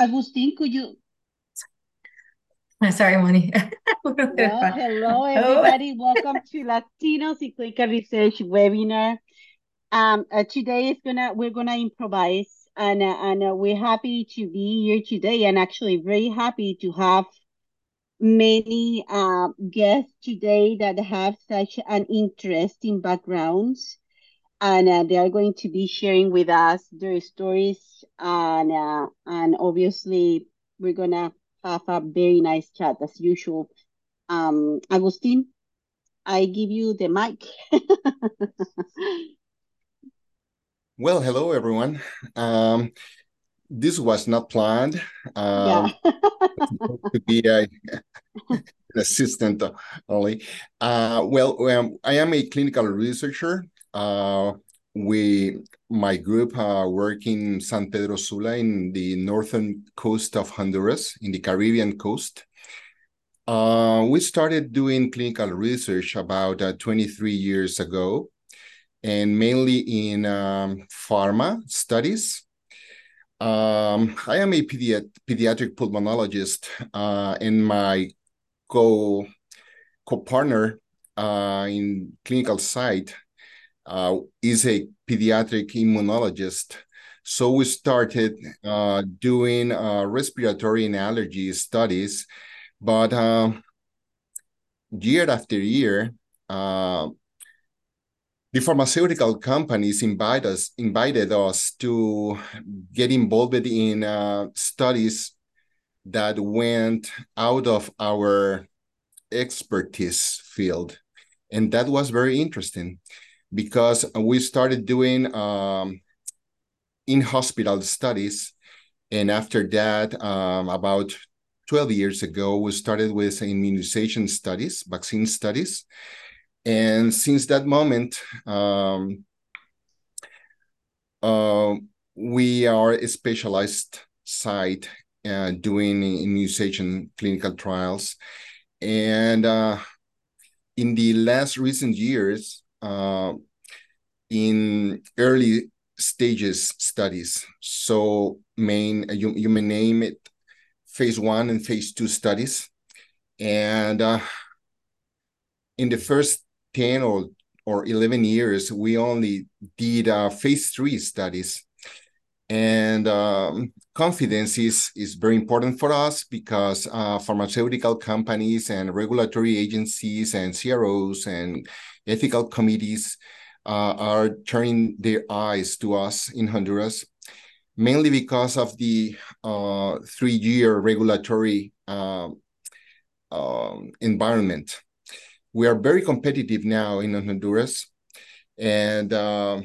Agustin, could you? Sorry, Moni. well, hello, everybody. Welcome to Latinos in Research webinar. Um, uh, today is gonna we're gonna improvise, and uh, and uh, we're happy to be here today, and actually very happy to have many uh, guests today that have such an interesting backgrounds and uh, they are going to be sharing with us their stories and uh, and obviously we're gonna have a very nice chat as usual um agustin i give you the mic well hello everyone um this was not planned. Um, yeah. to be a, an assistant only. Uh, well, um, I am a clinical researcher. Uh, we, my group, uh, work in San Pedro Sula in the northern coast of Honduras, in the Caribbean coast. Uh, we started doing clinical research about uh, 23 years ago, and mainly in um, pharma studies um, I am a pediat pediatric pulmonologist, uh, and my co co-partner uh, in clinical site uh, is a pediatric immunologist. So we started uh, doing uh, respiratory and allergy studies, but um, year after year, uh, the pharmaceutical companies invite us, invited us to get involved in uh, studies that went out of our expertise field. And that was very interesting because we started doing um, in-hospital studies. And after that, um, about 12 years ago, we started with immunization studies, vaccine studies. And since that moment, um, uh, we are a specialized site uh, doing immunization clinical trials. And uh, in the last recent years, uh, in early stages studies, so main, you, you may name it phase one and phase two studies. And uh, in the first 10 or, or 11 years, we only did uh, phase three studies. And um, confidence is, is very important for us because uh, pharmaceutical companies and regulatory agencies and CROs and ethical committees uh, are turning their eyes to us in Honduras, mainly because of the uh, three-year regulatory uh, um, environment we are very competitive now in Honduras, and uh,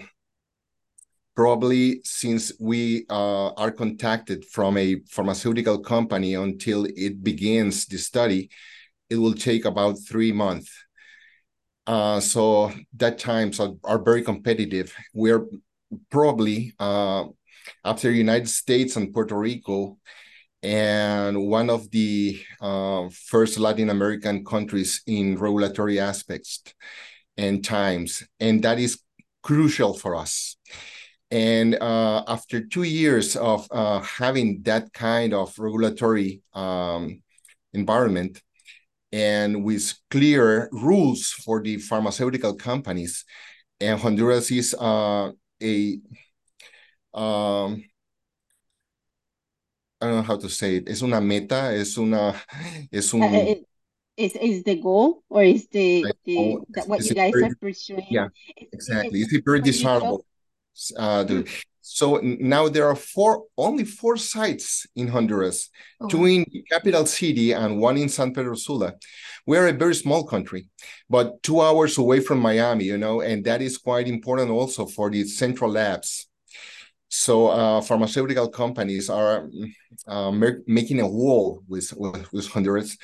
probably since we uh, are contacted from a pharmaceutical company until it begins the study, it will take about three months. Uh, so that times are, are very competitive. We're probably uh, after United States and Puerto Rico, and one of the uh, first Latin American countries in regulatory aspects and times. And that is crucial for us. And uh, after two years of uh, having that kind of regulatory um, environment and with clear rules for the pharmaceutical companies, and Honduras is uh, a um, I don't know how to say it. Es una meta, es una, es un. Uh, is is the goal or is the the that what you guys very, are pursuing? Yeah, exactly. It's, it's very desirable. Uh, mm. So now there are four, only four sites in Honduras, oh. two in the capital city and one in San Pedro Sula. We are a very small country, but two hours away from Miami, you know, and that is quite important also for the central labs. So uh, pharmaceutical companies are uh, making a wall with, with, with Honduras.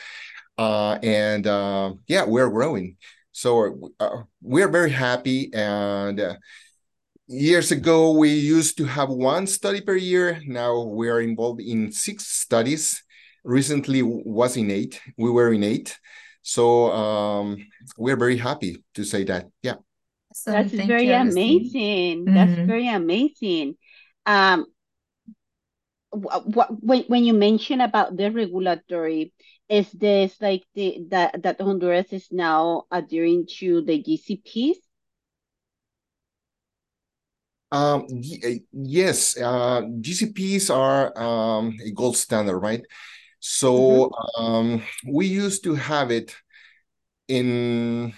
Uh, and uh, yeah, we're growing. So uh, we're very happy. And uh, years ago, we used to have one study per year. Now we are involved in six studies. Recently was in eight. We were in eight. So um, we're very happy to say that. Yeah. So That's very you, amazing. Mm -hmm. That's very amazing. Um, what when when you mention about the regulatory, is this like the that that Honduras is now adhering to the GCPs? Um, yes, uh, GCPs are um, a gold standard, right? So mm -hmm. um, we used to have it in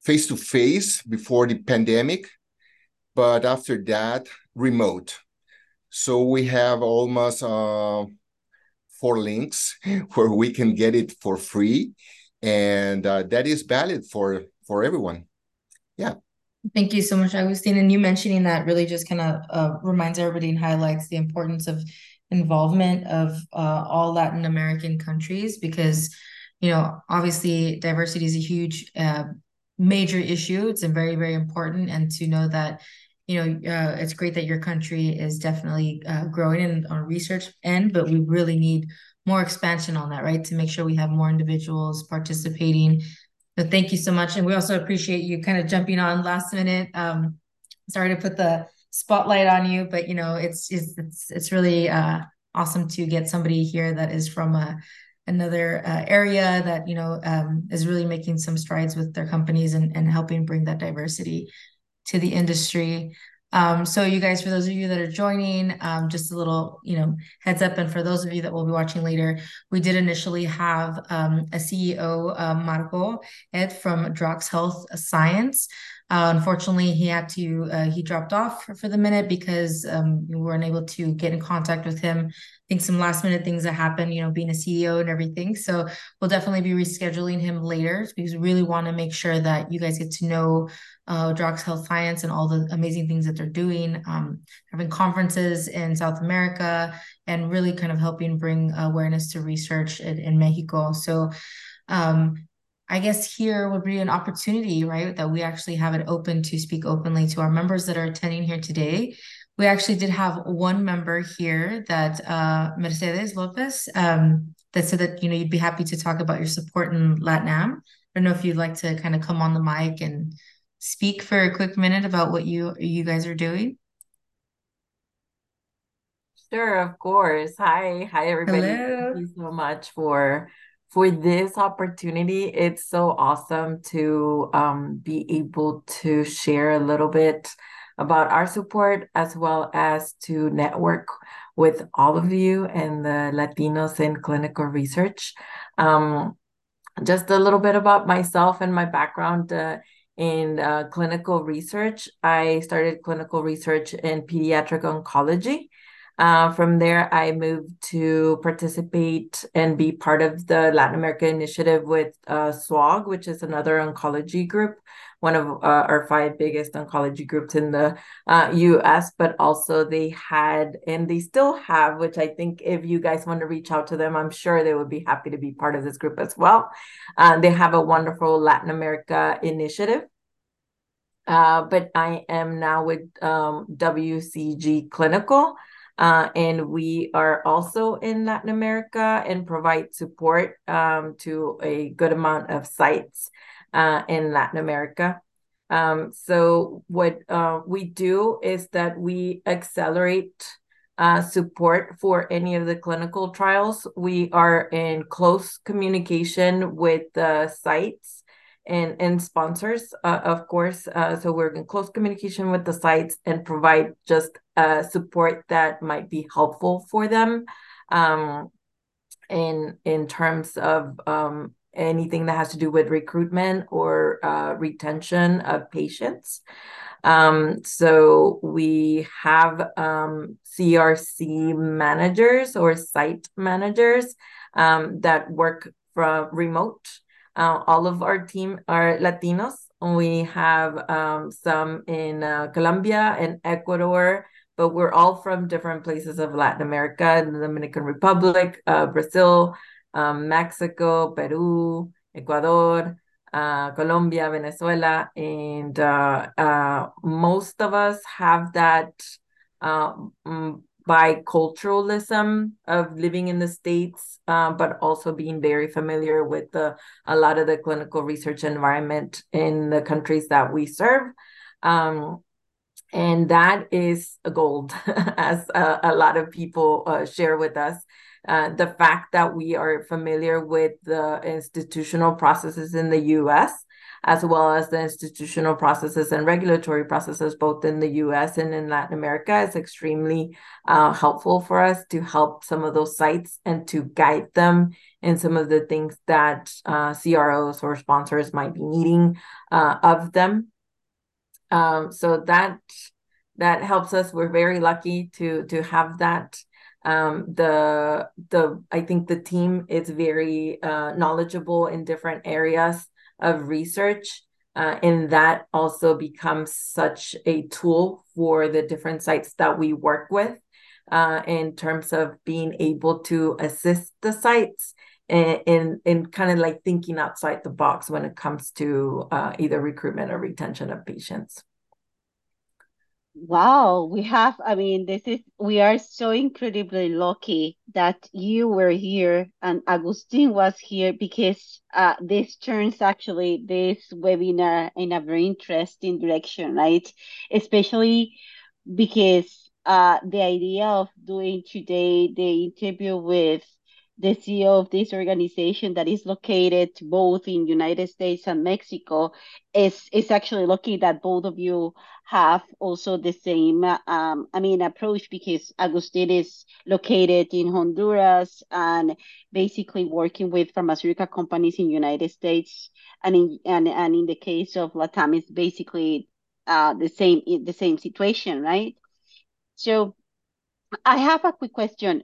face to face before the pandemic, but after that, remote. So we have almost uh, four links where we can get it for free, and uh, that is valid for for everyone. Yeah. Thank you so much, Agustin. And you mentioning that really just kind of uh, reminds everybody and highlights the importance of involvement of uh, all Latin American countries because, you know, obviously diversity is a huge, uh, major issue. It's a very, very important. And to know that, you know, uh, it's great that your country is definitely uh, growing in on research end, but we really need more expansion on that, right? To make sure we have more individuals participating so thank you so much. And we also appreciate you kind of jumping on last minute. Um, sorry to put the spotlight on you, but you know, it's it's it's, it's really uh, awesome to get somebody here that is from a another uh, area that you know um, is really making some strides with their companies and, and helping bring that diversity to the industry. Um, so you guys, for those of you that are joining, um, just a little, you know, heads up. And for those of you that will be watching later, we did initially have um, a CEO, uh, Marco Ed from Drox Health Science. Uh, unfortunately, he had to, uh, he dropped off for, for the minute because um, we weren't able to get in contact with him. I think some last minute things that happened, you know, being a CEO and everything. So we'll definitely be rescheduling him later because we really want to make sure that you guys get to know uh, Drox Health Science and all the amazing things that they're doing, um, having conferences in South America and really kind of helping bring awareness to research in, in Mexico. So, um, I guess here would be an opportunity, right? That we actually have it open to speak openly to our members that are attending here today. We actually did have one member here that uh, Mercedes Lopez um, that said that you know you'd be happy to talk about your support in Latam. I don't know if you'd like to kind of come on the mic and speak for a quick minute about what you you guys are doing. Sure, of course. Hi, hi everybody. Hello. Thank you so much for for this opportunity. It's so awesome to um, be able to share a little bit about our support as well as to network with all of you and the Latinos in clinical research. Um, just a little bit about myself and my background uh, in uh, clinical research. I started clinical research in pediatric oncology. Uh, from there, I moved to participate and be part of the Latin America initiative with uh, SWOG, which is another oncology group, one of uh, our five biggest oncology groups in the US. Uh, but also, they had, and they still have, which I think if you guys want to reach out to them, I'm sure they would be happy to be part of this group as well. Uh, they have a wonderful Latin America initiative. Uh, but I am now with um, WCG Clinical. Uh, and we are also in Latin America and provide support um, to a good amount of sites uh, in Latin America. Um, so, what uh, we do is that we accelerate uh, support for any of the clinical trials. We are in close communication with the sites and and sponsors uh, of course uh, so we're in close communication with the sites and provide just uh, support that might be helpful for them um, in in terms of um, anything that has to do with recruitment or uh, retention of patients. Um, so we have um, crc managers or site managers um, that work from remote uh, all of our team are Latinos. We have um, some in uh, Colombia and Ecuador, but we're all from different places of Latin America, the Dominican Republic, uh, Brazil, um, Mexico, Peru, Ecuador, uh, Colombia, Venezuela, and uh, uh, most of us have that biculturalism of living in the states, uh, but also being very familiar with the a lot of the clinical research environment in the countries that we serve. Um, and that is a gold as a, a, lot of people uh, share with us uh, the fact that we are familiar with the institutional processes in the us as well as the institutional processes and regulatory processes both in the us and in latin america is extremely uh, helpful for us to help some of those sites and to guide them in some of the things that uh, cros or sponsors might be needing uh, of them um, so that that helps us. We're very lucky to to have that. Um, the the I think the team is very uh, knowledgeable in different areas of research. Uh, and that also becomes such a tool for the different sites that we work with uh, in terms of being able to assist the sites in, in kind of like thinking outside the box when it comes to uh, either recruitment or retention of patients. Wow, we have, I mean, this is, we are so incredibly lucky that you were here and Agustin was here because uh, this turns actually this webinar in a very interesting direction, right? Especially because uh, the idea of doing today the interview with the CEO of this organization that is located both in United States and Mexico is is actually lucky that both of you have also the same um, I mean approach because Agustin is located in Honduras and basically working with pharmaceutical companies in United States. And in and, and in the case of Latam is basically uh, the same the same situation right? So I have a quick question.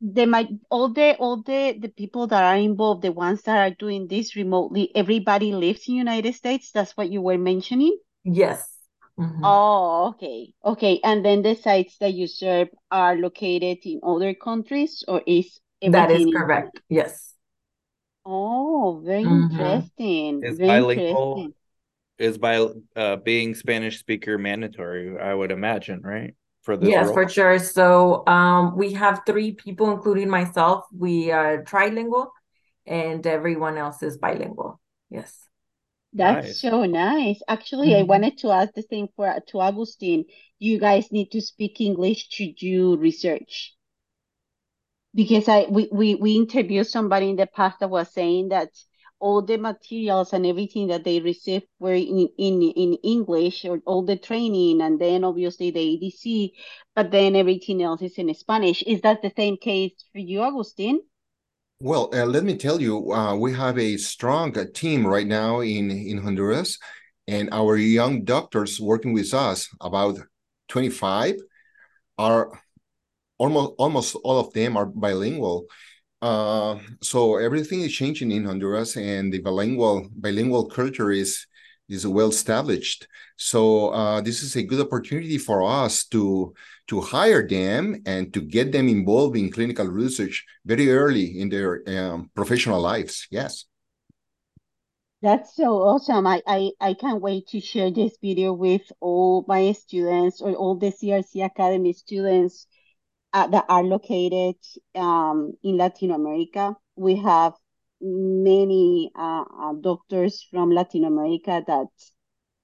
They might all the all the the people that are involved the ones that are doing this remotely everybody lives in united states? That's what you were mentioning? Yes mm-hmm. oh okay. Okay and then the sites that you serve are located in other countries or is that is correct. In- yes. Oh very mm-hmm. interesting. Is very bilingual interesting. is by uh being spanish speaker mandatory i would imagine right? For this yes role? for sure. So um we have three people including myself. We are trilingual and everyone else is bilingual. Yes that's nice. so nice actually mm-hmm. i wanted to ask the same for to agustin you guys need to speak english to do research because i we we, we interviewed somebody in the past that was saying that all the materials and everything that they received were in, in, in English or all the training and then obviously the ADC, but then everything else is in Spanish. Is that the same case for you, Agustin? Well, uh, let me tell you, uh, we have a strong uh, team right now in, in Honduras, and our young doctors working with us, about 25, are almost almost all of them are bilingual. Uh, so everything is changing in Honduras, and the bilingual bilingual culture is is well established. So uh, this is a good opportunity for us to to hire them and to get them involved in clinical research very early in their um, professional lives. Yes. That's so awesome. I, I, I can't wait to share this video with all my students or all the CRC Academy students uh, that are located um, in Latin America. We have many uh, uh, doctors from Latin America that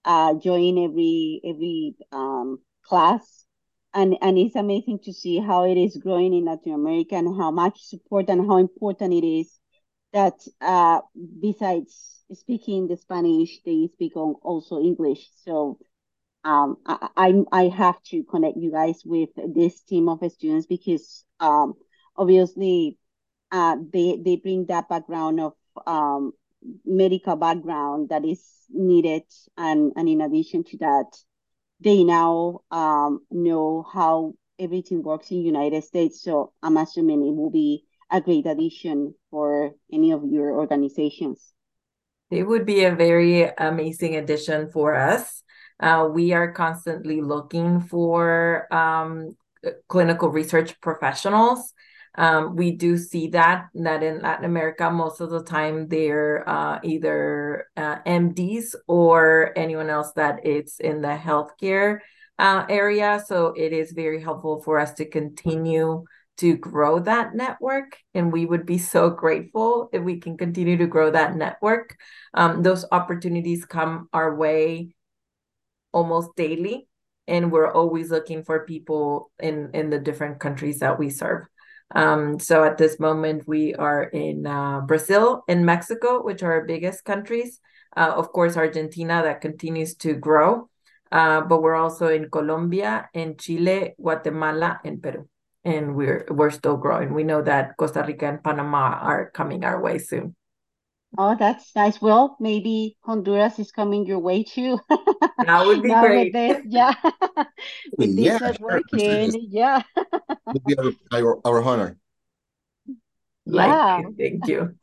uh, join every every um, class, and and it's amazing to see how it is growing in Latin America and how much support and how important it is that uh, besides speaking the Spanish, they speak also English. So um, I, I, I have to connect you guys with this team of students because um, obviously uh, they they bring that background of um, medical background that is needed and and in addition to that they now um, know how everything works in United States so I'm assuming it will be a great addition for any of your organizations. It would be a very amazing addition for us. Uh, we are constantly looking for um, clinical research professionals. Um, we do see that that in Latin America, most of the time they're uh, either uh, MDs or anyone else that it's in the healthcare uh, area. So it is very helpful for us to continue to grow that network. And we would be so grateful if we can continue to grow that network. Um, those opportunities come our way almost daily and we're always looking for people in in the different countries that we serve. Um, so at this moment, we are in uh, Brazil and Mexico, which are our biggest countries. Uh, of course, Argentina that continues to grow, uh, but we're also in Colombia, in Chile, Guatemala, and Peru, and we're we're still growing. We know that Costa Rica and Panama are coming our way soon. Oh, that's nice. Well, maybe Honduras is coming your way too. That would be Now great. with this, yeah, with Yeah, this sure. networking, yeah, Would be our, our, our honor. yeah. Like, thank you.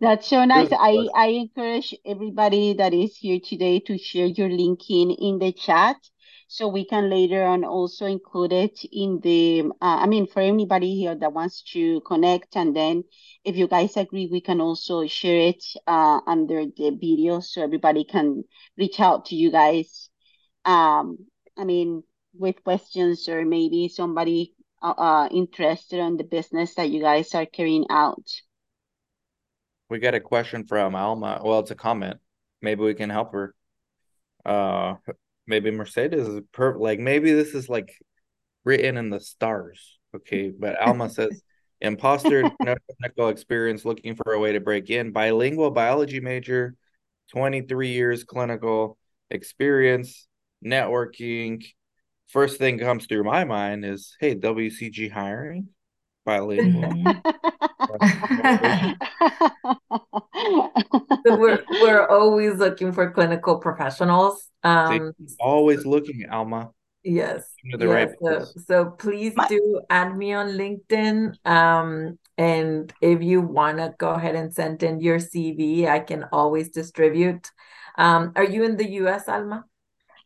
That's so nice. Good. I I encourage everybody that is here today to share your LinkedIn in the chat so we can later on also include it in the uh, I mean for anybody here that wants to connect and then if you guys agree we can also share it uh, under the video so everybody can reach out to you guys um I mean with questions or maybe somebody uh, uh interested in the business that you guys are carrying out. We got a question from Alma. Well, it's a comment. Maybe we can help her. Uh, maybe Mercedes is per like maybe this is like written in the stars. Okay, but Alma says imposter no technical experience looking for a way to break in. Bilingual biology major, 23 years clinical experience, networking. First thing comes through my mind is hey, WCG hiring bilingual. Mm-hmm. So we're we're always looking for clinical professionals. Um, Always looking, Alma. yes, the yes. right So, so please do add me on LinkedIn. Um, and if you want to go ahead and send in your CV, I can always distribute. Um, are you in the US, Alma?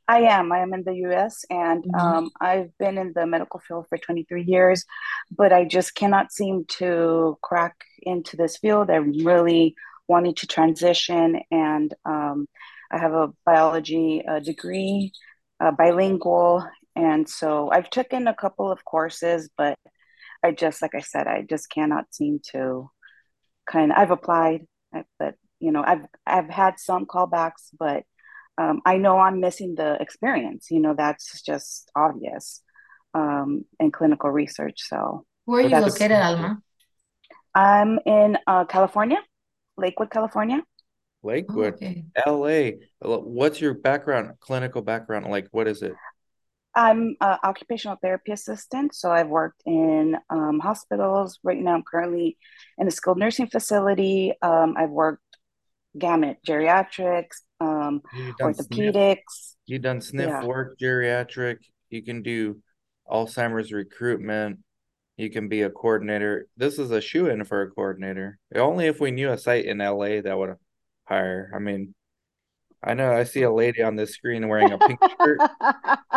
I am. I am in the US and Mhm. um, I've been in the medical field for 23 years, but I just cannot seem to crack into this field. I'm really wanting to transition, and um, I have a biology uh, degree, uh, bilingual, and so I've taken a couple of courses, but I just, like I said, I just cannot seem to kind of, I've applied, uh, but you know, I've I've had some callbacks, but um, I know I'm missing the experience. You know, that's just obvious um, in clinical research. So Where are you located, Alma? I'm in uh, California, Lakewood, California. Oh, Lakewood, okay. LA. What's your background, clinical background? Like, what is it? I'm an occupational therapy assistant, so I've worked in um, hospitals. Right now, I'm currently in a skilled nursing facility. Um, I've worked gamut geriatrics, um, You done sniff, orthopedics. you done sniff Yeah. work, geriatric. You can do Alzheimer's recruitment. You can be a coordinator. This is a shoe in for a coordinator. Only if we knew a site in LA that would hire. I mean, I know I see a lady on this screen wearing a pink shirt.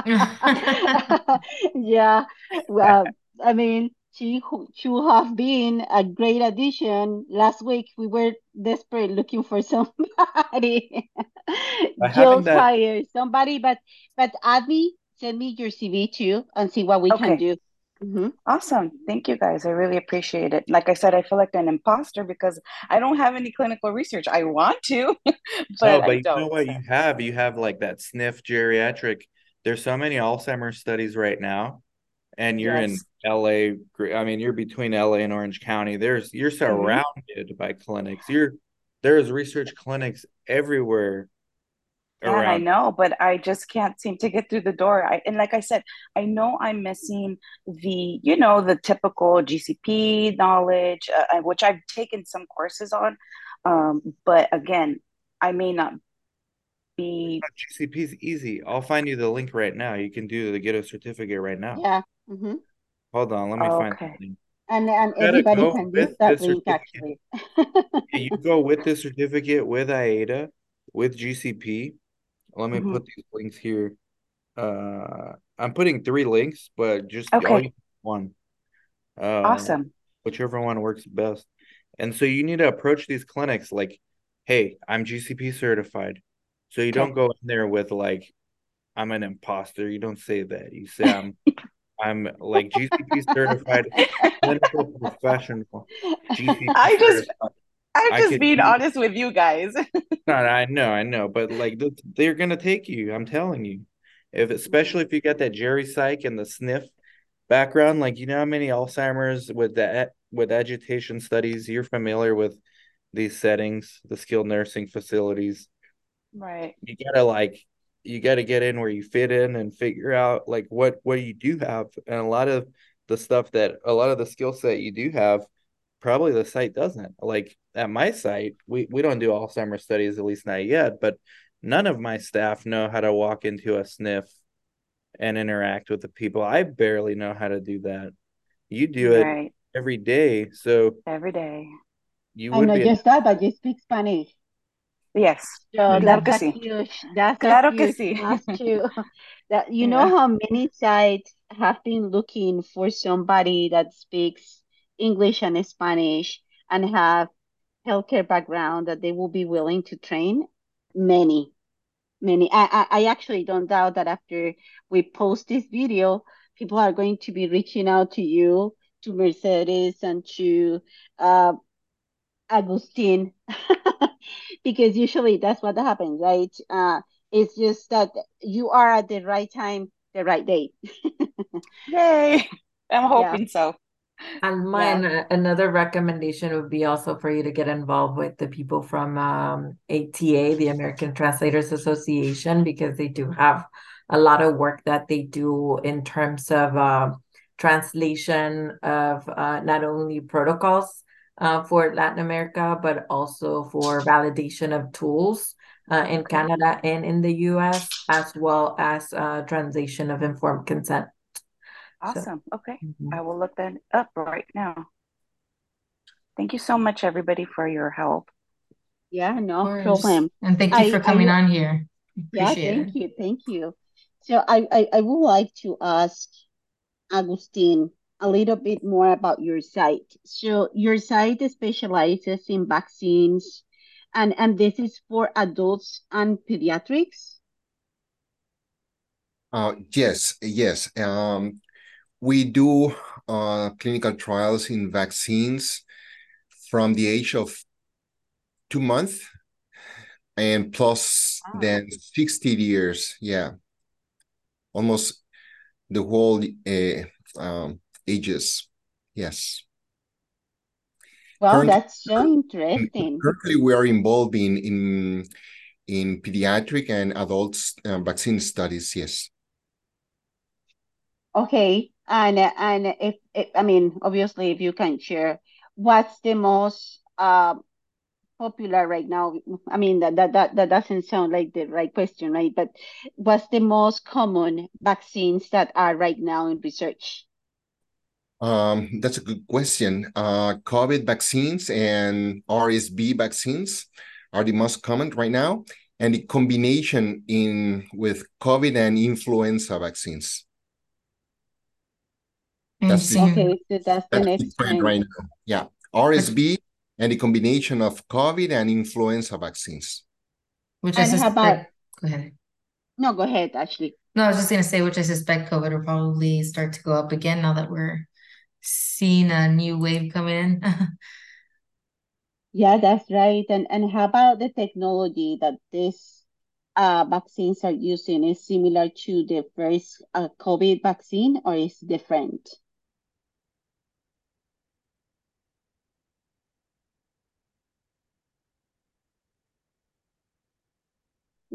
Yeah, well, I mean, she she would have been a great addition. Last week we were desperate looking for somebody. By having that- hired somebody, but but add me, send me your CV too, and see what we can do. Mhm. Awesome. Thank you guys. I really appreciate it. Like I said, I feel like an imposter because I don't have any clinical research. I want to, but No, I but you know what you have? You have like that sniff geriatric. There's so many Alzheimer's studies right now, and you're in LA. I mean, you're between LA and Orange County. There's you're Mm-hmm. surrounded by clinics. You're there's research clinics everywhere Yeah, I know, but I just can't seem to get through the door. I, and like I said, I know I'm missing the, you know, the typical GCP knowledge, uh, which I've taken some courses on. Um, but again, I may not be. GCP is easy. I'll find you the link right now. You can do the get a certificate right now. Yeah. hmm Hold on, let me find Okay. something. And and gotta everybody can with use that link certificate. actually. You go with the certificate with IATA with GCP. Let me Mhm. put these links here. Uh, I'm putting three links, but just Okay. one. Uh, Awesome. whichever one works best. And so you need to approach these clinics like, hey, I'm GCP certified. So you don't go in there with like, I'm an imposter. You don't say that. You say I'm I'm like GCP certified clinical professional. GCP I just- certified. I'm just could being honest with you guys. No, I know, I know, but like th- they're gonna take you. I'm telling you. If especially if you got that geri psych and the sniff background, like you know how many Alzheimer's with that with agitation studies, you're familiar with these settings, the skilled nursing facilities. Right. You gotta like you gotta get in where you fit in and figure out like what what you do have. And a lot of the stuff that a lot of the skill set you do have, probably the site doesn't. Like at my site, we, we don't do Alzheimer's studies, at least not yet, but none of my staff know how to walk into a sniff and interact with the people. I barely know how to do that. You do it every day. So every day. You would I know just that, but you speak Spanish. Yes. So claro que sí. Huge, that's claro que sí. that you know how many sites have been looking for somebody that speaks English and Spanish and have healthcare background that they will be willing to train? Many, many. I, I, actually don't doubt that after we post this video, people are going to be reaching out to you, to Mercedes, and to uh, Agustin, because usually that's what happens, right? Uh, it's just that you are at the right time, the right day. Yay! I'm hoping yeah. so. And mine, yeah. another recommendation would be also for you to get involved with the people from um, ATA, the American Translators Association, because they do have a lot of work that they do in terms of uh, translation of uh, not only protocols uh, for Latin America, but also for validation of tools uh, in Canada and in the US, as well as uh, translation of informed consent. Awesome. So, okay. Mm-hmm. I will look that up right now. Thank you so much, everybody, for your help. Yeah, no problem. And thank you I, for coming I, on here. Appreciate yeah, thank it. you. Thank you. So I, I, I would like to ask Agustin a little bit more about your site. So your site specializes in vaccines and, and this is for adults and pediatrics? Uh, yes, yes. Um, we do uh, clinical trials in vaccines from the age of two months and plus wow. then 60 years. Yeah. Almost the whole uh, um, ages. Yes. Well, currently, that's so interesting. Currently, we are involved in in in pediatric and adults uh, vaccine studies. Yes. Okay, and and if, if I mean, obviously, if you can share, what's the most uh, popular right now? I mean, that, that that that doesn't sound like the right question, right? But what's the most common vaccines that are right now in research? Um, that's a good question. Uh, COVID vaccines and RSV vaccines are the most common right now, and the combination in with COVID and influenza vaccines. That's the, okay, so that's, the next trend right now. Yeah, RSV and the combination of COVID and influenza vaccines. Which and I suspect. About... Go ahead. No, go ahead, Actually, No, I was just going to say, which I suspect COVID will probably start to go up again now that we're seeing a new wave coming in. yeah, that's right. And and how about the technology that these uh, vaccines are using is similar to the first uh, COVID vaccine or is different?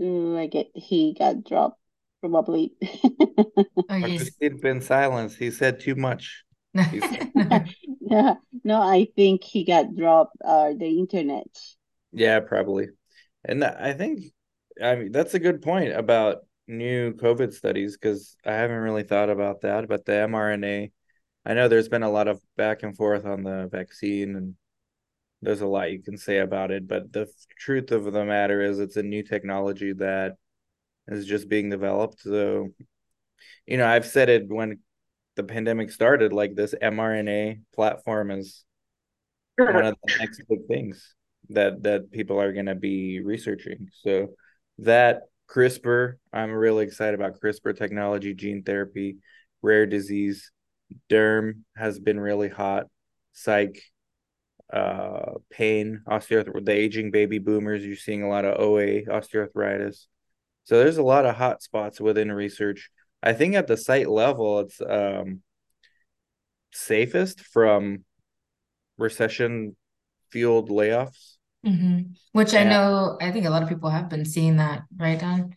I get he got dropped probably. oh, he's been silenced. He said too much. yeah, no, I think he got dropped or uh, the internet. Yeah, probably. And I think I mean that's a good point about new COVID studies because I haven't really thought about that. But the mRNA, I know there's been a lot of back and forth on the vaccine, and there's a lot you can say about it. But the truth of the matter is, it's a new technology that is just being developed. So, you know, I've said it when the pandemic started, like this mRNA platform is one of the next big things that that people are going to be researching. So that CRISPR, I'm really excited about CRISPR technology, gene therapy, rare disease, derm has been really hot, psych, uh, pain, osteoarthritis, the aging baby boomers. You're seeing a lot of OA, osteoarthritis. So there's a lot of hot spots within research. I think at the site level, it's um, safest from recession fueled layoffs. Mm-hmm. Which I know, I think a lot of people have been seeing that, right, Don?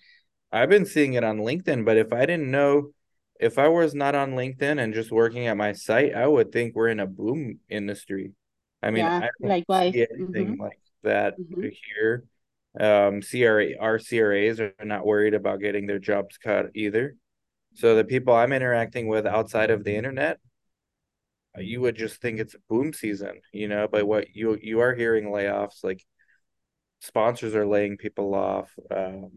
I've been seeing it on LinkedIn, but if I didn't know, if I was not on LinkedIn and just working at my site, I would think we're in a boom industry. I mean, Yeah, I don't likewise. see anything Mhm. like that Mhm. here. Um, CRA, our CRAs are not worried about getting their jobs cut either. So the people I'm interacting with outside of the internet, uh, you would just think it's a boom season, you know, but what you you are hearing layoffs, like sponsors are laying people off, um,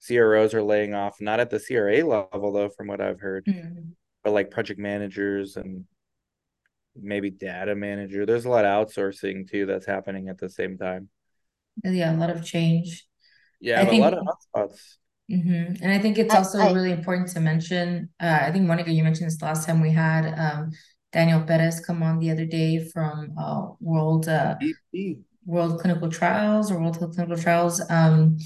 CROs are laying off, not at the CRA level though, from what I've heard, Mhm. but like project managers and maybe data manager. There's a lot of outsourcing too that's happening at the same time. Yeah, a lot of change. Yeah, I but a lot of think- hotspots. hmm And I think it's I- also I- really important to mention, uh, I think Monica, you mentioned this last time we had um, Daniel Perez come on the other day from uh, World uh, World Clinical Trials or World Health Clinical Trials. Um,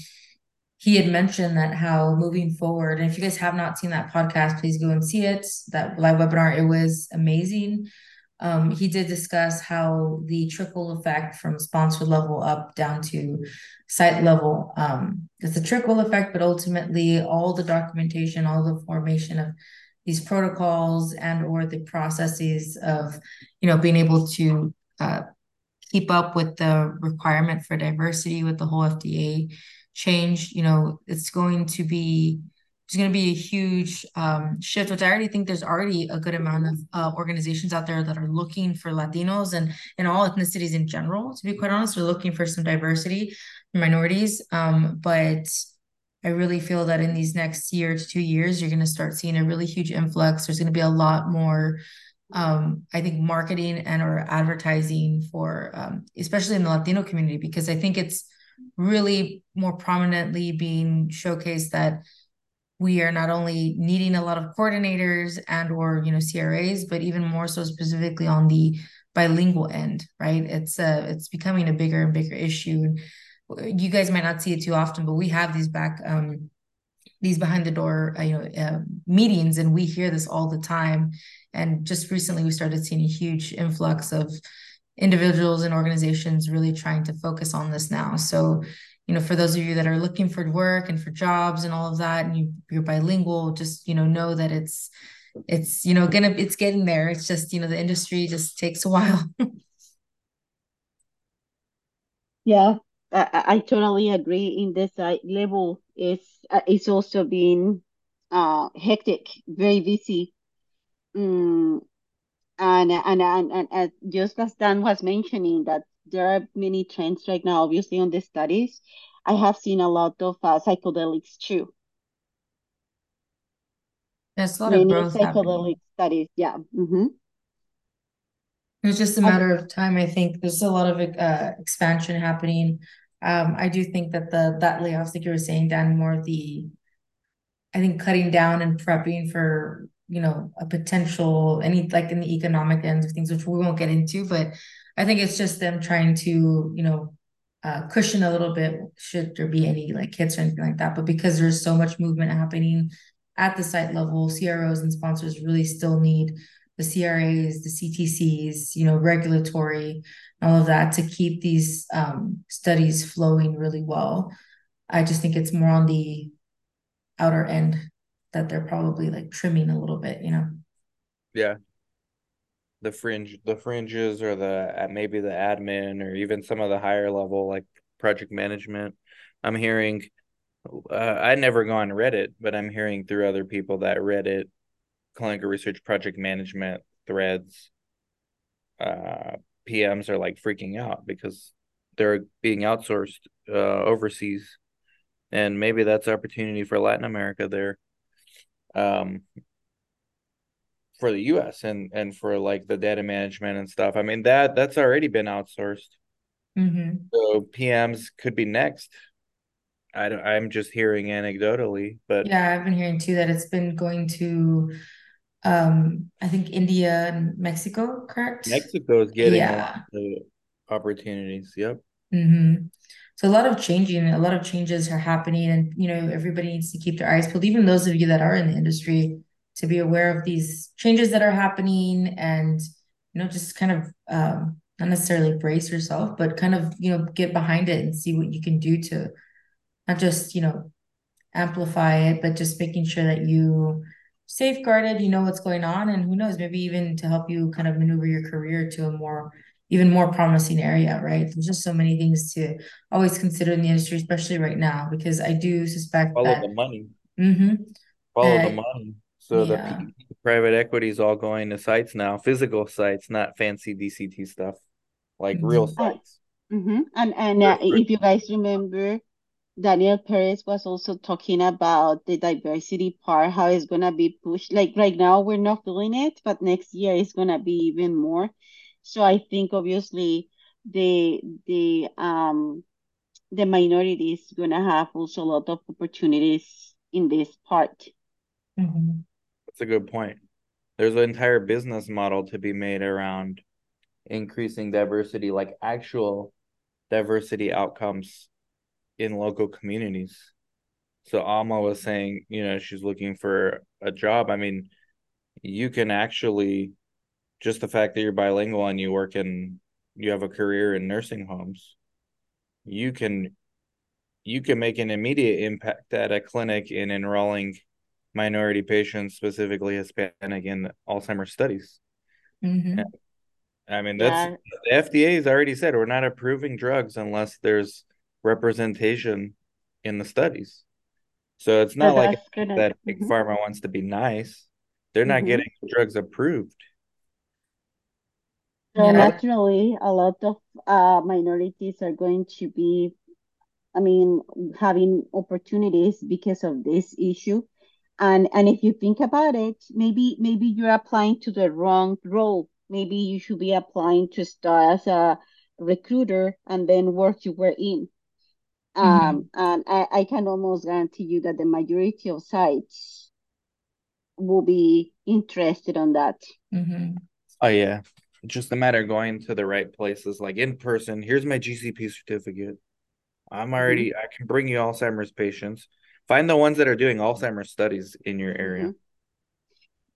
he had mentioned that how moving forward, and if you guys have not seen that podcast, please go and see it. That live webinar, it was amazing. Um, he did discuss how the trickle effect from sponsor level up down to site level, um, it's a trickle effect, but ultimately all the documentation, all the formation of these protocols and or the processes of, you know, being able to uh, keep up with the requirement for diversity with the whole FDA change, you know, it's going to be there's going to be a huge um, shift, which I already think there's already a good amount of uh, organizations out there that are looking for Latinos and and all ethnicities in general. To be quite honest, we're looking for some diversity, minorities. Um, but I really feel that in these next year to two years, you're going to start seeing a really huge influx. There's going to be a lot more um, I think marketing and or advertising for um, especially in the Latino community because I think it's really more prominently being showcased that we are not only needing a lot of coordinators and or you know CRAs but even more so specifically on the bilingual end right? It's uh it's becoming a bigger and bigger issue. You guys might not see it too often but we have these back um these behind the door uh, you know uh, meetings and we hear this all the time. And just recently we started seeing a huge influx of individuals and organizations really trying to focus on this now. So you know for those of you that are looking for work and for jobs and all of that and you, you're bilingual just you know know that it's it's you know gonna it's getting there it's just you know the industry just takes a while Yeah, I, I totally agree. In this site level, it's uh, it's also been uh hectic, very busy. Mm, and, and and and and just as Dan was mentioning that there are many trends right now, obviously on the studies. I have seen a lot of uh, psychedelics too. there's a lot of Many growth happening studies, yeah. hmm It's just a matter of time. I think there's a lot of uh, expansion happening. Um, I do think that the that layoffs, like you were saying, Dan, more the I think cutting down and prepping for you know a potential any like in the economic end of things, which we won't get into, but I think it's just them trying to you know uh, cushion a little bit should there be any like hits or anything like that. But because there's so much movement happening at the site level, CROs and sponsors really still need the CRAs, the CTCs, you know, regulatory, all of that to keep these um, studies flowing really well. I just think it's more on the outer end that they're probably like trimming a little bit, you know. Yeah. The fringe, the fringes, or the uh, maybe the admin, or even some of the higher level like project management. I'm hearing, uh, I never go on Reddit, but I'm hearing through other people that Reddit, clinical research project management threads, uh, PMs are like freaking out because they're being outsourced uh, overseas, and maybe that's opportunity for Latin America there. Um, for the US and and for like the data management and stuff. I mean that that's already been outsourced. Mm-hmm. So PMs could be next. I don't, I'm just hearing anecdotally, but Yeah, I've been hearing too that it's been going to um I think India and Mexico, correct? Mexico is getting Yeah. of opportunities. Yep. Mm-hmm. So a lot of changing, a lot of changes are happening, and you know everybody needs to keep their eyes peeled. Even those of you that are in the industry, to be aware of these changes that are happening, and you know just kind of um, not necessarily brace yourself, but kind of you know get behind it and see what you can do to not just you know amplify it, but just making sure that you safeguarded, you know what's going on, and who knows, maybe even to help you kind of maneuver your career to a more even more promising area, right? There's just so many things to always consider in the industry, especially right now, because I do suspect follow that the money. Mm-hmm. Follow uh, the money. So yeah. the private equity is all going to sites now, physical sites, not fancy DCT stuff, like mm-hmm. real sites. Uh, mm-hmm. And and uh, if you guys remember, Daniel Perez was also talking about the diversity part, how it's gonna be pushed. Like right now, we're not feeling it, but next year it's gonna be even more. So I think obviously the the um the minority is gonna have also a lot of opportunities in this part. Mm-hmm. That's a good point. There's an entire business model to be made around increasing diversity, like actual diversity outcomes in local communities. So Alma was saying, you know, she's looking for a job. I mean, you can actually just the fact that you're bilingual and you work in you have a career in nursing homes you can you can make an immediate impact at a clinic in enrolling minority patients specifically hispanic in alzheimer's studies mm-hmm. i mean that's yeah. the fda has already said we're not approving drugs unless there's representation in the studies so it's not like that big mm-hmm. pharma wants to be nice they're not mm-hmm. getting drugs approved so yeah. naturally, a lot of uh, minorities are going to be, I mean, having opportunities because of this issue. And and if you think about it, maybe maybe you're applying to the wrong role. Maybe you should be applying to start as a recruiter and then work your way in. Um, mm-hmm. and I, I can almost guarantee you that the majority of sites will be interested on that. Mm-hmm. Oh yeah, just a matter of going to the right places, like in person. Here's my GCP certificate. I'm already. Mm-hmm. I can bring you Alzheimer's patients. Find the ones that are doing Alzheimer's studies in your area. Mm-hmm.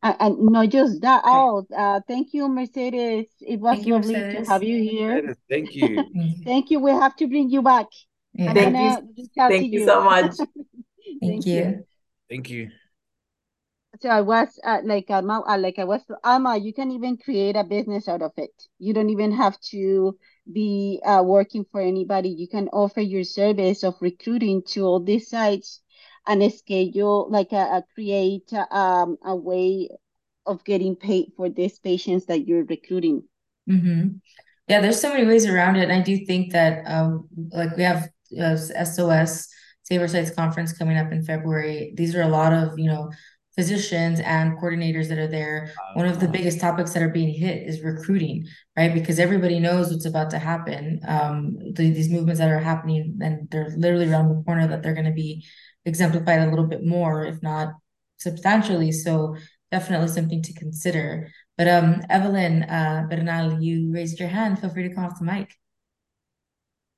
And, and not just that. Oh, uh, thank you, Mercedes. It was thank lovely you, to have you here. Mercedes, thank you. thank you. We have to bring you back. Yeah. Thank you. Thank you, you so much. thank, thank you. you. Thank you so I was uh, like Alma, uh, like I was Alma. You can even create a business out of it. You don't even have to be uh, working for anybody. You can offer your service of recruiting to all these sites and schedule like a, a create um, a way of getting paid for these patients that you're recruiting. Mm-hmm. Yeah, there's so many ways around it, and I do think that um, like we have uh, SOS Save Our Sites conference coming up in February. These are a lot of you know physicians and coordinators that are there one of the uh-huh. biggest topics that are being hit is recruiting right because everybody knows what's about to happen um, the, these movements that are happening and they're literally around the corner that they're going to be exemplified a little bit more if not substantially so definitely something to consider but um evelyn uh bernal you raised your hand feel free to come off the mic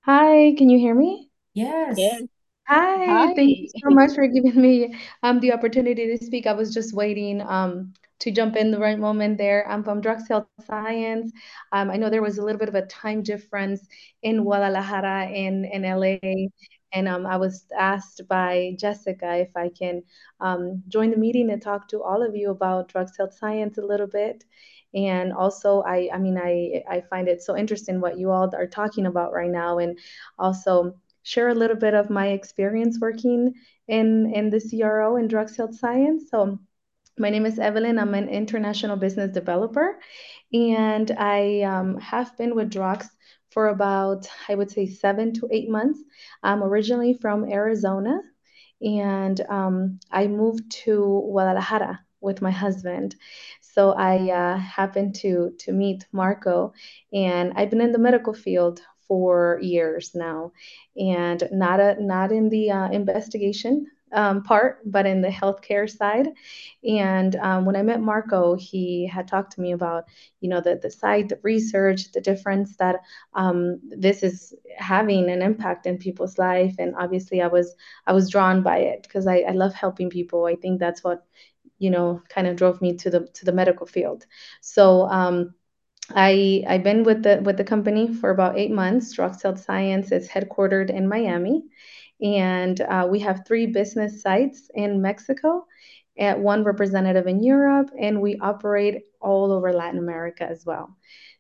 hi can you hear me yes, yes. Hi, Hi. thank you so much for giving me um, the opportunity to speak. I was just waiting um, to jump in the right moment there. I'm from Drugs Health Science. Um, I know there was a little bit of a time difference in Guadalajara and in LA. And um, I was asked by Jessica if I can um, join the meeting and talk to all of you about drugs health science a little bit. And also, I, I mean, I, I find it so interesting what you all are talking about right now, and also share a little bit of my experience working in, in the CRO in drugs health science. So my name is Evelyn. I'm an international business developer, and I um, have been with drugs for about, I would say, seven to eight months. I'm originally from Arizona, and um, I moved to Guadalajara with my husband. So I uh, happened to to meet Marco, and I've been in the medical field for years now, and not a not in the uh, investigation um, part, but in the healthcare side. And um, when I met Marco, he had talked to me about, you know, the, the site, the research, the difference that um, this is having an impact in people's life. And obviously I was, I was drawn by it because I, I love helping people. I think that's what, you know, kind of drove me to the, to the medical field. So, um, I I've been with the with the company for about eight months. Health Science is headquartered in Miami, and uh, we have three business sites in Mexico, and one representative in Europe, and we operate all over Latin America as well.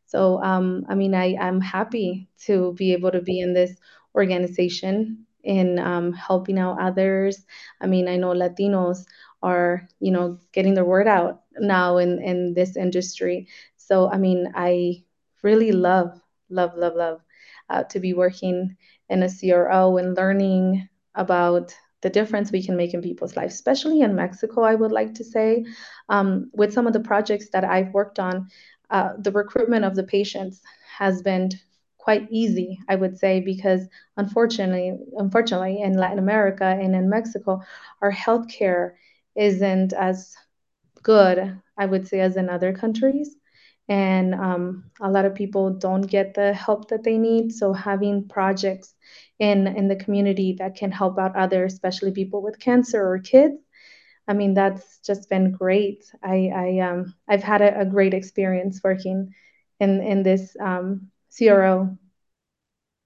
So um, I mean, I I'm happy to be able to be in this organization in um, helping out others. I mean, I know Latinos are you know getting their word out now in in this industry so, I mean, I really love, love, love, love uh, to be working in a CRO and learning about the difference we can make in people's lives, especially in Mexico, I would like to say. Um, with some of the projects that I've worked on, uh, the recruitment of the patients has been quite easy, I would say, because unfortunately, unfortunately, in Latin America and in Mexico, our healthcare isn't as good, I would say, as in other countries and um, a lot of people don't get the help that they need. So having projects in in the community that can help out others especially people with cancer or kids i mean that's just been great. I i um i've had a, a great experience working in in this um, cro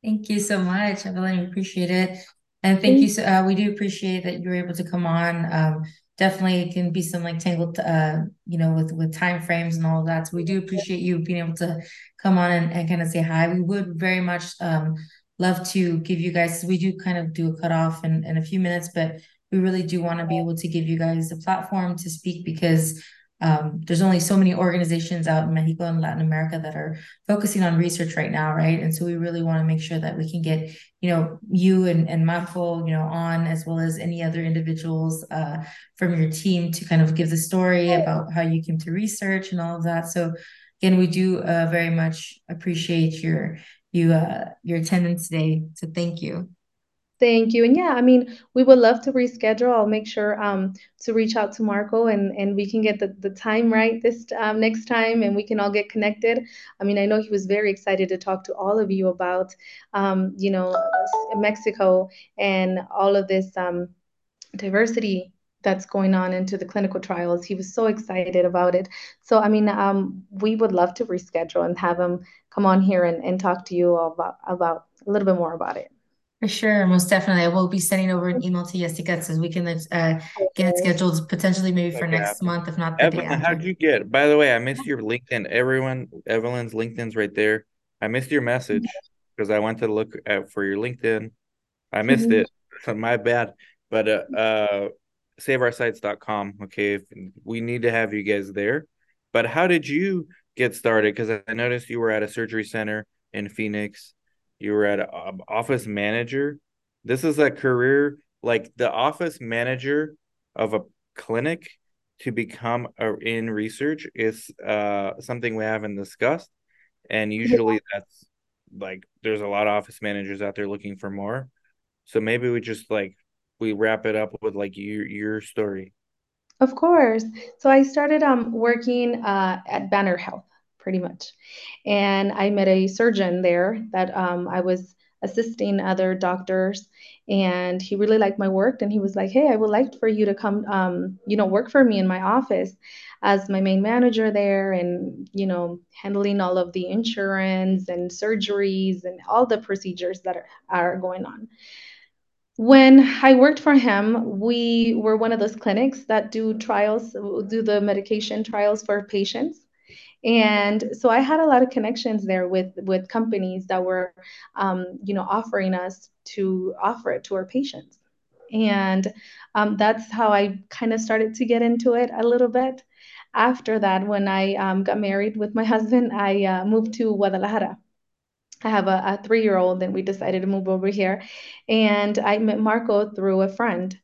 thank you so much evelyn. We appreciate it. And thank you so uh, we do appreciate that you were able to come on um, definitely it can be some like tangled uh you know with with time frames and all of that. So we do appreciate you being able to come on and, and kind of say hi. We would very much um love to give you guys we do kind of do a cutoff in, in a few minutes but we really do want to be able to give you guys a platform to speak because um, there's only so many organizations out in Mexico and Latin America that are focusing on research right now, right? And so we really want to make sure that we can get, you know, you and, and Marco, you know, on as well as any other individuals uh, from your team to kind of give the story about how you came to research and all of that. So again, we do uh, very much appreciate your you uh, your attendance today. So thank you. Thank you. And yeah, I mean, we would love to reschedule. I'll make sure um, to reach out to Marco and, and we can get the, the time right this um, next time and we can all get connected. I mean, I know he was very excited to talk to all of you about, um, you know, Mexico and all of this um, diversity that's going on into the clinical trials. He was so excited about it. So, I mean, um, we would love to reschedule and have him come on here and, and talk to you about, about a little bit more about it. For sure, most definitely. I will be sending over an email to Jessica so we can uh, get it scheduled potentially maybe for next month, if not the day Evelyn, how'd you get? By the way, I missed your LinkedIn. Everyone, Evelyn's LinkedIn's right there. I missed your message because I went to look at for your LinkedIn. I missed it. So, my bad. But uh, uh saveoursites.com. Okay, we need to have you guys there. But how did you get started? Because I noticed you were at a surgery center in Phoenix you were at an office manager. This is a career like the office manager of a clinic to become a, in research is uh, something we haven't discussed. And usually that's like there's a lot of office managers out there looking for more. So maybe we just like we wrap it up with like your your story. Of course. So I started um working uh, at Banner Health pretty much. And I met a surgeon there that um, I was assisting other doctors and he really liked my work and he was like hey i would like for you to come um, you know work for me in my office as my main manager there and you know handling all of the insurance and surgeries and all the procedures that are, are going on when I worked for him, we were one of those clinics that do trials, do the medication trials for patients and so i had a lot of connections there with with companies that were um, you know offering us to offer it to our patients and um, that's how i kind of started to get into it a little bit after that when i um, got married with my husband i uh, moved to guadalajara I have a, a three year old, and we decided to move over here. And I met Marco through a friend.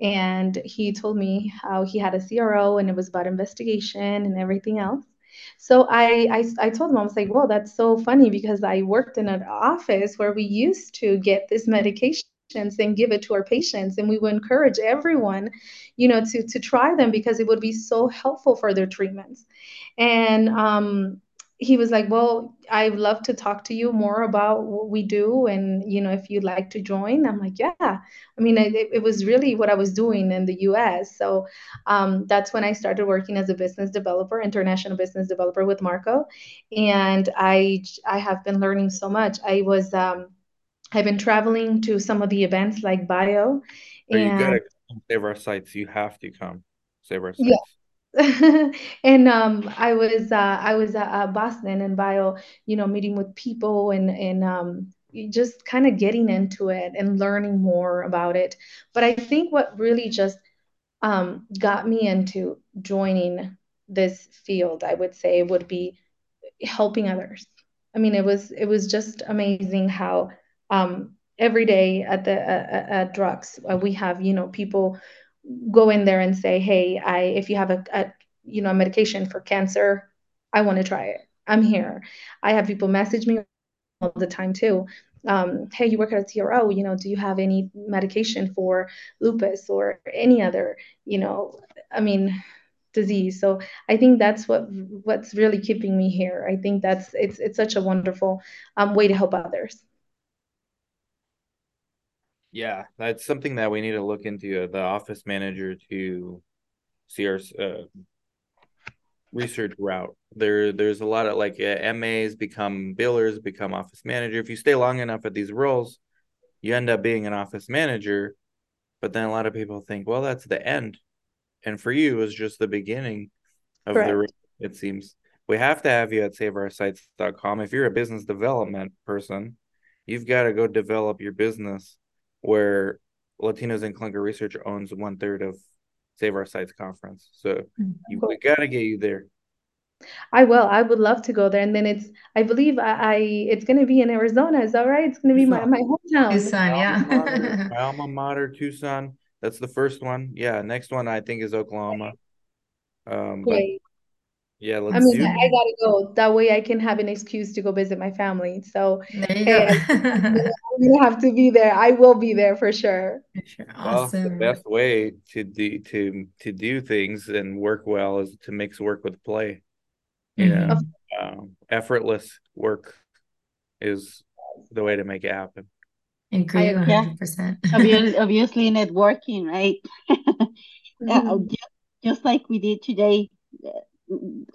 And he told me how he had a CRO and it was about investigation and everything else. So I, I, I told him, I was like, well, that's so funny because I worked in an office where we used to get this medication and give it to our patients and we would encourage everyone you know to to try them because it would be so helpful for their treatments. And um, he was like well i'd love to talk to you more about what we do and you know if you'd like to join i'm like yeah i mean it, it was really what i was doing in the us so um, that's when i started working as a business developer international business developer with marco and i i have been learning so much i was um, I've been traveling to some of the events like Bio. and you gotta save our sites. You have to come save our sites. Yeah. and um, I was uh, I was at Boston and Bio, you know, meeting with people and and um, just kind of getting into it and learning more about it. But I think what really just um, got me into joining this field, I would say, would be helping others. I mean, it was it was just amazing how um, every day at the uh, at drugs uh, we have you know people go in there and say hey i if you have a, a you know a medication for cancer i want to try it. I'm here. I have people message me all the time too. Um, hey you work at a cro you know do you have any medication for lupus or any other you know i mean disease? So i think that's what what's really keeping me here. I think that's it's it's such a wonderful um, way to help others yeah, that's something that we need to look into. Uh, the office manager to see our uh, research route. There, there's a lot of like uh, MAs become billers, become office manager. If you stay long enough at these roles, you end up being an office manager. But then a lot of people think, well, that's the end, and for you, it's just the beginning of Correct. the. It seems we have to have you at saveoursites.com. If you're a business development person, you've got to go develop your business where Latinos in Clinical Research owns one third of Save Our Sites conference. So mm-hmm. you, we got to get you there. I will. I would love to go there. And then it's, I believe I, I it's going to be in Arizona. Is that right? It's going to be my, my hometown. Tucson, yeah. alma, mater, my alma mater, Tucson. That's the first one. Yeah. Next one, I think, is Oklahoma. Um, Great. Yeah, let's I mean, I, I gotta go. That way I can have an excuse to go visit my family. So there you hey, go. I'm gonna have to be there. I will be there for sure. sure. Awesome. Well, the best way to do to to do things and work well is to mix work with play. You mm-hmm. know, um, effortless work is the way to make it happen. Agree, one hundred percent. Obviously, networking, right? mm-hmm. just, just like we did today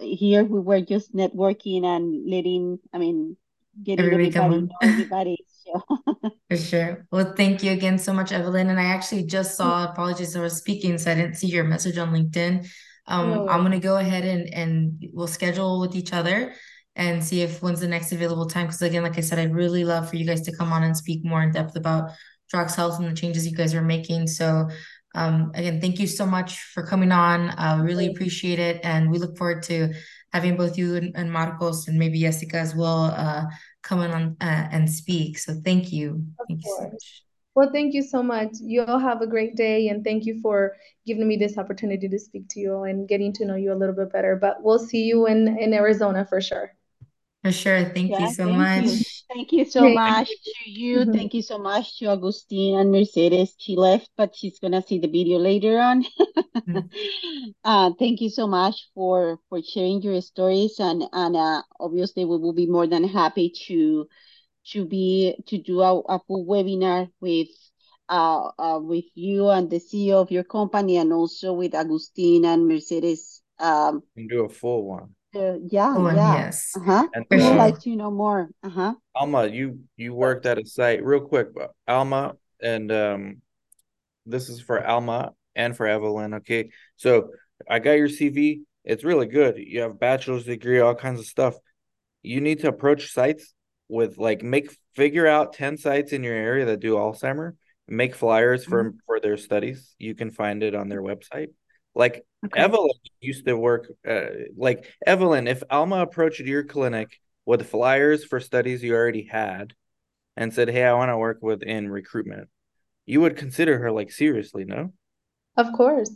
here we were just networking and letting i mean getting everybody, everybody know everybody so. for sure. Well thank you again so much evelyn. And i actually just saw apologies i was speaking so i didn't see your message on linkedin. Um, oh. i'm going to go ahead and and we'll schedule with each other and see if when's the next available time. Because again like i said i'd really love for you guys to come on and speak more in depth about drugs health and the changes you guys are making. So um, again, thank you so much for coming on. Uh, really appreciate it. And we look forward to having both you and, and Marcos and maybe Jessica as well uh, come on uh, and speak. So thank you. Of thank course. you so much. Well, thank you so much. You all have a great day, and thank you for giving me this opportunity to speak to you and getting to know you a little bit better. But we'll see you in in Arizona for sure. For sure. Thank yeah, you so thank much. You. Thank you so much to you. Mm-hmm. Thank you so much to Augustine and Mercedes. She left, but she's gonna see the video later on. mm-hmm. uh, thank you so much for for sharing your stories, and and uh, obviously we will be more than happy to to be to do a, a full webinar with uh, uh, with you and the CEO of your company, and also with Agustin and Mercedes. Um, and do a full one. Uh, yeah, oh, yeah. Yes. Uh-huh. And, We'd uh, like to know more. Uh-huh. Alma, you you worked at a site real quick, Alma, and um this is for Alma and for Evelyn. Okay. So I got your CV. It's really good. You have bachelor's degree, all kinds of stuff. You need to approach sites with like make figure out 10 sites in your area that do Alzheimer, make flyers for mm-hmm. for their studies. You can find it on their website. Like okay. Evelyn used to work, uh, like Evelyn, if Alma approached your clinic with flyers for studies you already had and said, Hey, I want to work within recruitment, you would consider her like seriously, no? Of course,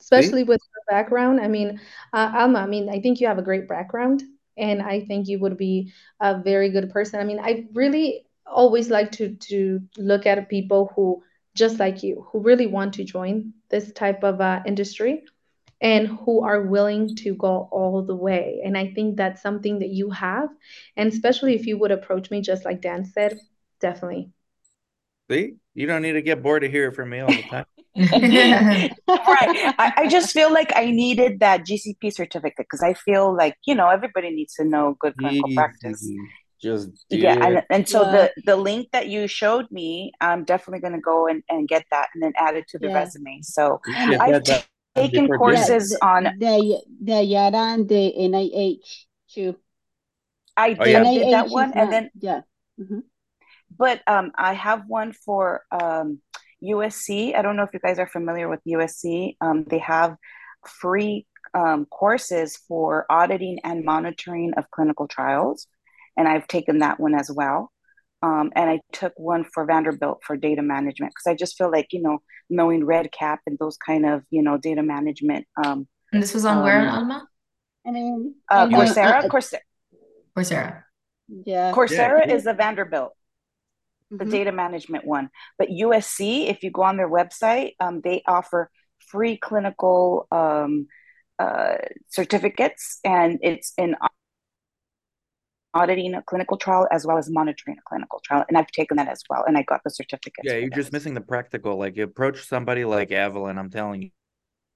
especially See? with her background. I mean, uh, Alma, I mean, I think you have a great background and I think you would be a very good person. I mean, I really always like to to look at people who just like you who really want to join this type of uh, industry and who are willing to go all the way. And i think that's something that you have. And especially if you would approach me just like dan said definitely. See? You don't need to get bored to hear from me all the time. Right. I, I, just feel like I needed that GCP certificate because I feel like, you know, everybody needs to know good clinical practice. Just yeah, and, and so yeah. the the link that you showed me, I'm definitely gonna go and, and get that and then add it to the yeah. resume. So I've taken courses yeah, on the the Yara and the NIH too. I did, oh, yeah. did that one, and then yeah. Mm-hmm. But um, I have one for um, USC. I don't know if you guys are familiar with USC. Um, they have free um, courses for auditing and monitoring of clinical trials, and I've taken that one as well. Um, and I took one for Vanderbilt for data management because I just feel like you know knowing REDCap and those kind of you know data management. Um, and this was on where, um, Alma? I mean, uh, Coursera, Coursera. Coursera. Yeah. Coursera yeah. is a Vanderbilt the mm-hmm. data management one. But USC, if you go on their website, um, they offer free clinical um, uh, certificates, and it's in auditing a clinical trial as well as monitoring a clinical trial. And I've taken that as well, and I got the certificate. Yeah, you're just missing the practical. Like, you approach somebody like Evelyn. I'm telling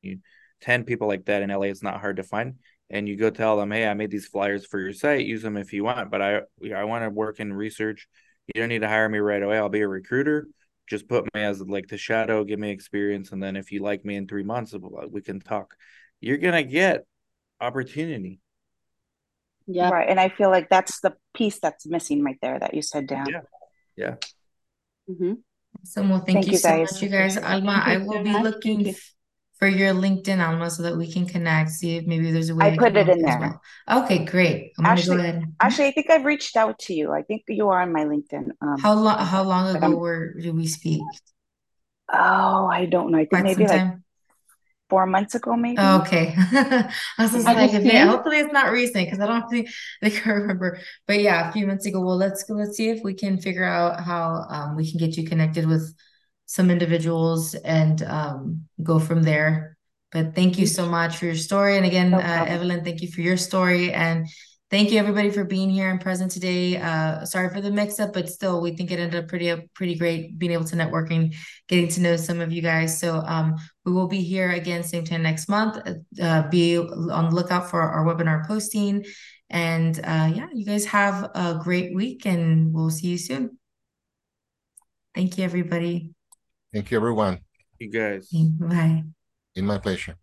you, ten people like that in LA is not hard to find. And you go tell them, hey, I made these flyers for your site. Use them if you want, but I I want to work in research you don't need to hire me right away. I'll be a recruiter. Just put me as like the shadow, give me experience, and then if you like me in three months, we can talk. You're gonna get opportunity. Yeah. Right. And I feel like that's the piece that's missing right there that you said down Yeah. Yeah. Mm-hmm. So well, thank, thank you, you so much, you guys. Alma, I will be looking for your LinkedIn, Alma, so that we can connect. See if maybe there's a way. I put it in there. Well. Okay, great. I'm actually, go ahead. Actually, I think I've reached out to you. I think you are on my LinkedIn. Um, how long? How long ago were did we speak? Oh, I don't know. I think Quite maybe like four months ago, maybe. okay. I was just like, okay, hopefully it's not recent because I don't think they can remember. But yeah, a few months ago. Well, let's go. Let's see if we can figure out how um, we can get you connected with some individuals and um, go from there. But thank you so much for your story. And again, no uh, Evelyn, thank you for your story. And thank you everybody for being here and present today. Uh, sorry for the mix up, but still, we think it ended up pretty, pretty great being able to networking, getting to know some of you guys. So um, we will be here again same time next month. Uh, be on the lookout for our webinar posting. And uh, yeah, you guys have a great week and we'll see you soon. Thank you, everybody. Thank you, everyone. You guys. Bye. In my pleasure.